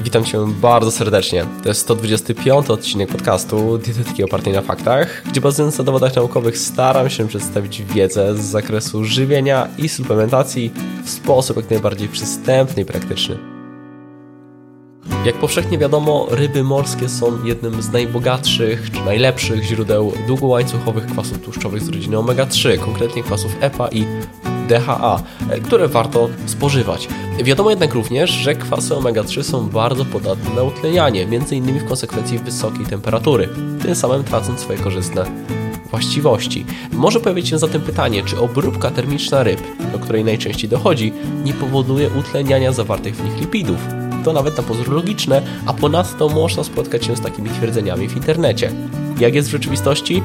Witam Cię bardzo serdecznie. To jest 125 odcinek podcastu Dietetyki opartej na faktach, gdzie bazując na dowodach naukowych staram się przedstawić wiedzę z zakresu żywienia i suplementacji w sposób jak najbardziej przystępny i praktyczny. Jak powszechnie wiadomo, ryby morskie są jednym z najbogatszych czy najlepszych źródeł długołańcuchowych kwasów tłuszczowych z rodziny omega-3, konkretnie kwasów EPA i DHA, które warto spożywać. Wiadomo jednak również, że kwasy omega-3 są bardzo podatne na utlenianie, m.in. w konsekwencji wysokiej temperatury, tym samym tracąc swoje korzystne właściwości. Może pojawić się zatem pytanie, czy obróbka termiczna ryb, do której najczęściej dochodzi, nie powoduje utleniania zawartych w nich lipidów. To nawet na pozór logiczne, a ponadto można spotkać się z takimi twierdzeniami w internecie. Jak jest w rzeczywistości?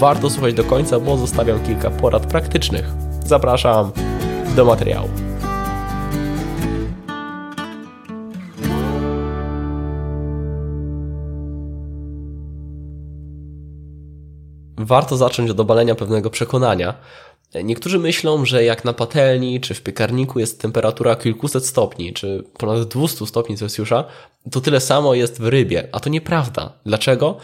Warto słuchać do końca, bo zostawiam kilka porad praktycznych. Zapraszam do materiału. Warto zacząć od obalenia pewnego przekonania. Niektórzy myślą, że jak na patelni czy w piekarniku jest temperatura kilkuset stopni, czy ponad 200 stopni Celsjusza, to tyle samo jest w rybie, a to nieprawda. Dlaczego?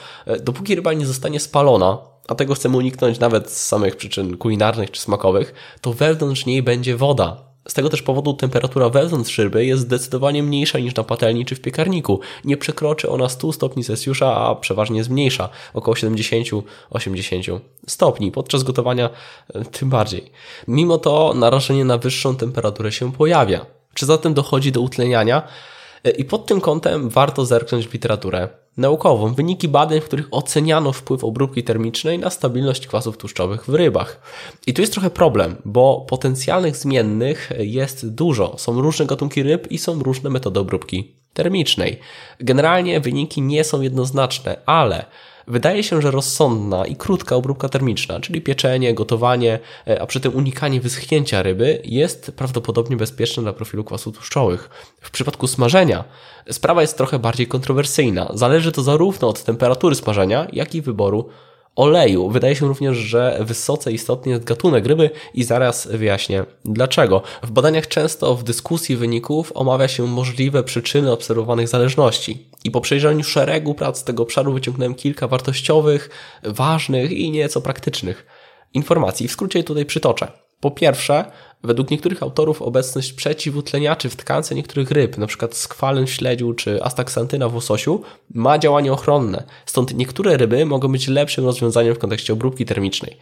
Dopóki ryba nie zostanie spalona, a tego chcemy uniknąć nawet z samych przyczyn kulinarnych czy smakowych, to wewnątrz niej będzie woda. Z tego też powodu temperatura wewnątrz ryby jest zdecydowanie mniejsza niż na patelni czy w piekarniku. Nie przekroczy ona 100 stopni Celsjusza, a przeważnie jest mniejsza, około 70-80 stopni. Podczas gotowania e, tym bardziej. Mimo to narażenie na wyższą temperaturę się pojawia. Czy zatem dochodzi do utleniania? E, I pod tym kątem warto zerknąć w literaturę naukową. Wyniki badań, w których oceniano wpływ obróbki termicznej na stabilność kwasów tłuszczowych w rybach. I tu jest trochę problem, bo potencjalnych zmiennych jest dużo. Są różne gatunki ryb i są różne metody obróbki termicznej. Generalnie wyniki nie są jednoznaczne, ale Wydaje się, że rozsądna i krótka obróbka termiczna, czyli pieczenie, gotowanie, e, a przy tym unikanie wyschnięcia ryby, jest prawdopodobnie bezpieczna dla profilu kwasów tłuszczowych. W przypadku smażenia sprawa jest trochę bardziej kontrowersyjna. Zależy to zarówno od temperatury smażenia, jak i wyboru oleju. Wydaje się również, że wysoce istotny jest gatunek ryby i zaraz wyjaśnię dlaczego. W badaniach często w dyskusji wyników omawia się możliwe przyczyny obserwowanych zależności. I po przejrzeniu szeregu prac z tego obszaru wyciągnąłem kilka wartościowych, ważnych i nieco praktycznych informacji. W skrócie tutaj przytoczę. Po pierwsze, według niektórych autorów obecność przeciwutleniaczy w tkance niektórych ryb, np. skwalen w śledziu czy astaksantyna w łososiu, ma działanie ochronne. Stąd niektóre ryby mogą być lepszym rozwiązaniem w kontekście obróbki termicznej.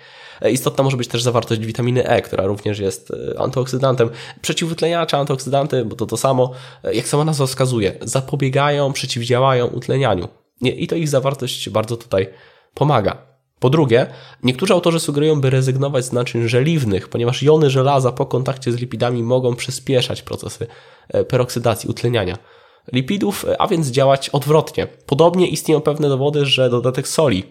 Istotna może być też zawartość witaminy E, która również jest e, antyoksydantem. Przeciwutleniacze, antyoksydanty, bo to to samo, e, jak sama nazwa wskazuje, zapobiegają, przeciwdziałają utlenianiu. I to ich zawartość bardzo tutaj pomaga. Po drugie, niektórzy autorzy sugerują, by rezygnować z naczyń żeliwnych, ponieważ jony żelaza po kontakcie z lipidami mogą przyspieszać procesy e, peroksydacji, utleniania lipidów, a więc działać odwrotnie. Podobnie istnieją pewne dowody, że dodatek soli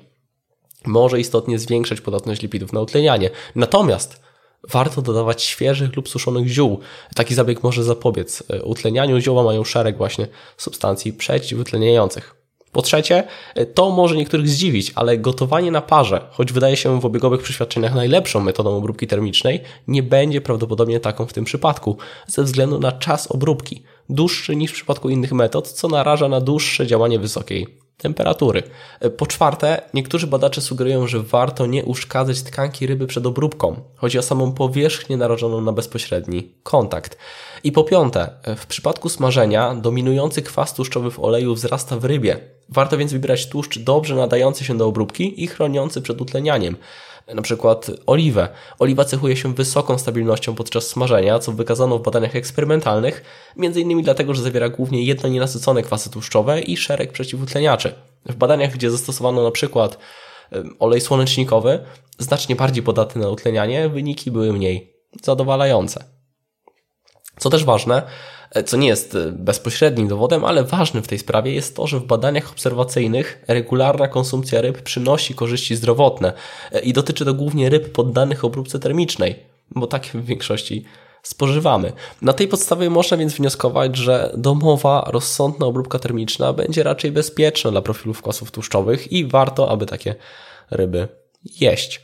może istotnie zwiększać podatność lipidów na utlenianie. Natomiast warto dodawać świeżych lub suszonych ziół. Taki zabieg może zapobiec e, utlenianiu. Zioła mają szereg właśnie substancji przeciwutleniających. Po trzecie, to może niektórych zdziwić, ale gotowanie na parze, choć wydaje się w obiegowych przeświadczeniach najlepszą metodą obróbki termicznej, nie będzie prawdopodobnie taką w tym przypadku, ze względu na czas obróbki, dłuższy niż w przypadku innych metod, co naraża na dłuższe działanie wysokiej temperatury. Po czwarte, niektórzy badacze sugerują, że warto nie uszkadzać tkanki ryby przed obróbką. Chodzi o samą powierzchnię narażoną na bezpośredni kontakt. I po piąte, w przypadku smażenia dominujący kwas tłuszczowy w oleju wzrasta w rybie. Warto więc wybierać tłuszcz dobrze nadający się do obróbki i chroniący przed utlenianiem na przykład oliwę. Oliwa cechuje się wysoką stabilnością podczas smażenia, co wykazano w badaniach eksperymentalnych, m.in. dlatego, że zawiera głównie jedno nienasycone kwasy tłuszczowe i szereg przeciwutleniaczy. W badaniach, gdzie zastosowano na przykład olej słonecznikowy, znacznie bardziej podatny na utlenianie, wyniki były mniej zadowalające. Co też ważne, co nie jest e, bezpośrednim dowodem, ale ważnym w tej sprawie jest to, że w badaniach obserwacyjnych regularna konsumpcja ryb przynosi korzyści zdrowotne e, i dotyczy to głównie ryb poddanych obróbce termicznej, bo tak w większości spożywamy. Na tej podstawie można więc wnioskować, że domowa, rozsądna obróbka termiczna będzie raczej bezpieczna dla profilów kwasów tłuszczowych i warto, aby takie ryby jeść.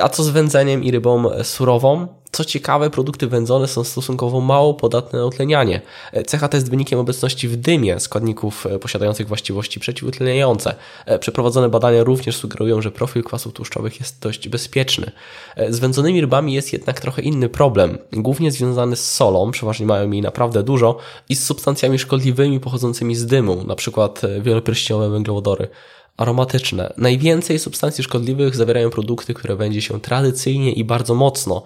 A co z wędzeniem i rybą surową? Co ciekawe, produkty wędzone są stosunkowo mało podatne na utlenianie. Cecha ta jest wynikiem obecności w dymie składników e, posiadających właściwości przeciwutleniające. E, przeprowadzone badania również sugerują, że profil kwasów tłuszczowych jest dość bezpieczny. E, z wędzonymi rybami jest jednak trochę inny problem, głównie związany z solą, przeważnie mają jej naprawdę dużo, i z substancjami szkodliwymi pochodzącymi z dymu, np. wielopierścieniowe węglowodory aromatyczne. Najwięcej substancji szkodliwych zawierają produkty, które wędzi się tradycyjnie i bardzo mocno.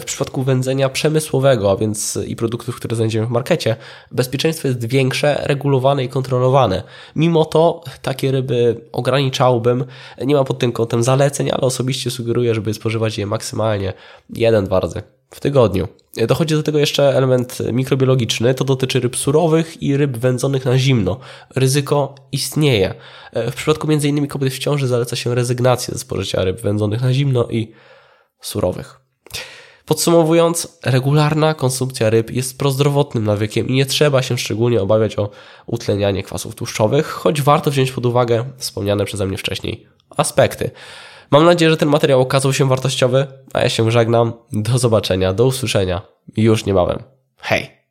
W przypadku wędzenia przemysłowego, a więc i produktów, które znajdziemy w markecie, bezpieczeństwo jest większe, regulowane i kontrolowane. Mimo to takie ryby ograniczałbym. Nie ma pod tym kątem zaleceń, ale osobiście sugeruję, żeby spożywać je maksymalnie jeden, dwa razy w tygodniu. Dochodzi do tego jeszcze element mikrobiologiczny, to dotyczy ryb surowych i ryb wędzonych na zimno. Ryzyko istnieje. W przypadku m.in. kobiet w ciąży zaleca się rezygnację ze spożycia ryb wędzonych na zimno i surowych. Podsumowując, regularna konsumpcja ryb jest prozdrowotnym nawykiem i nie trzeba się szczególnie obawiać o utlenianie kwasów tłuszczowych, choć warto wziąć pod uwagę wspomniane przeze mnie wcześniej aspekty. Mam nadzieję, że ten materiał okazał się wartościowy, a ja się żegnam. Do zobaczenia, do usłyszenia już niebawem. Hej!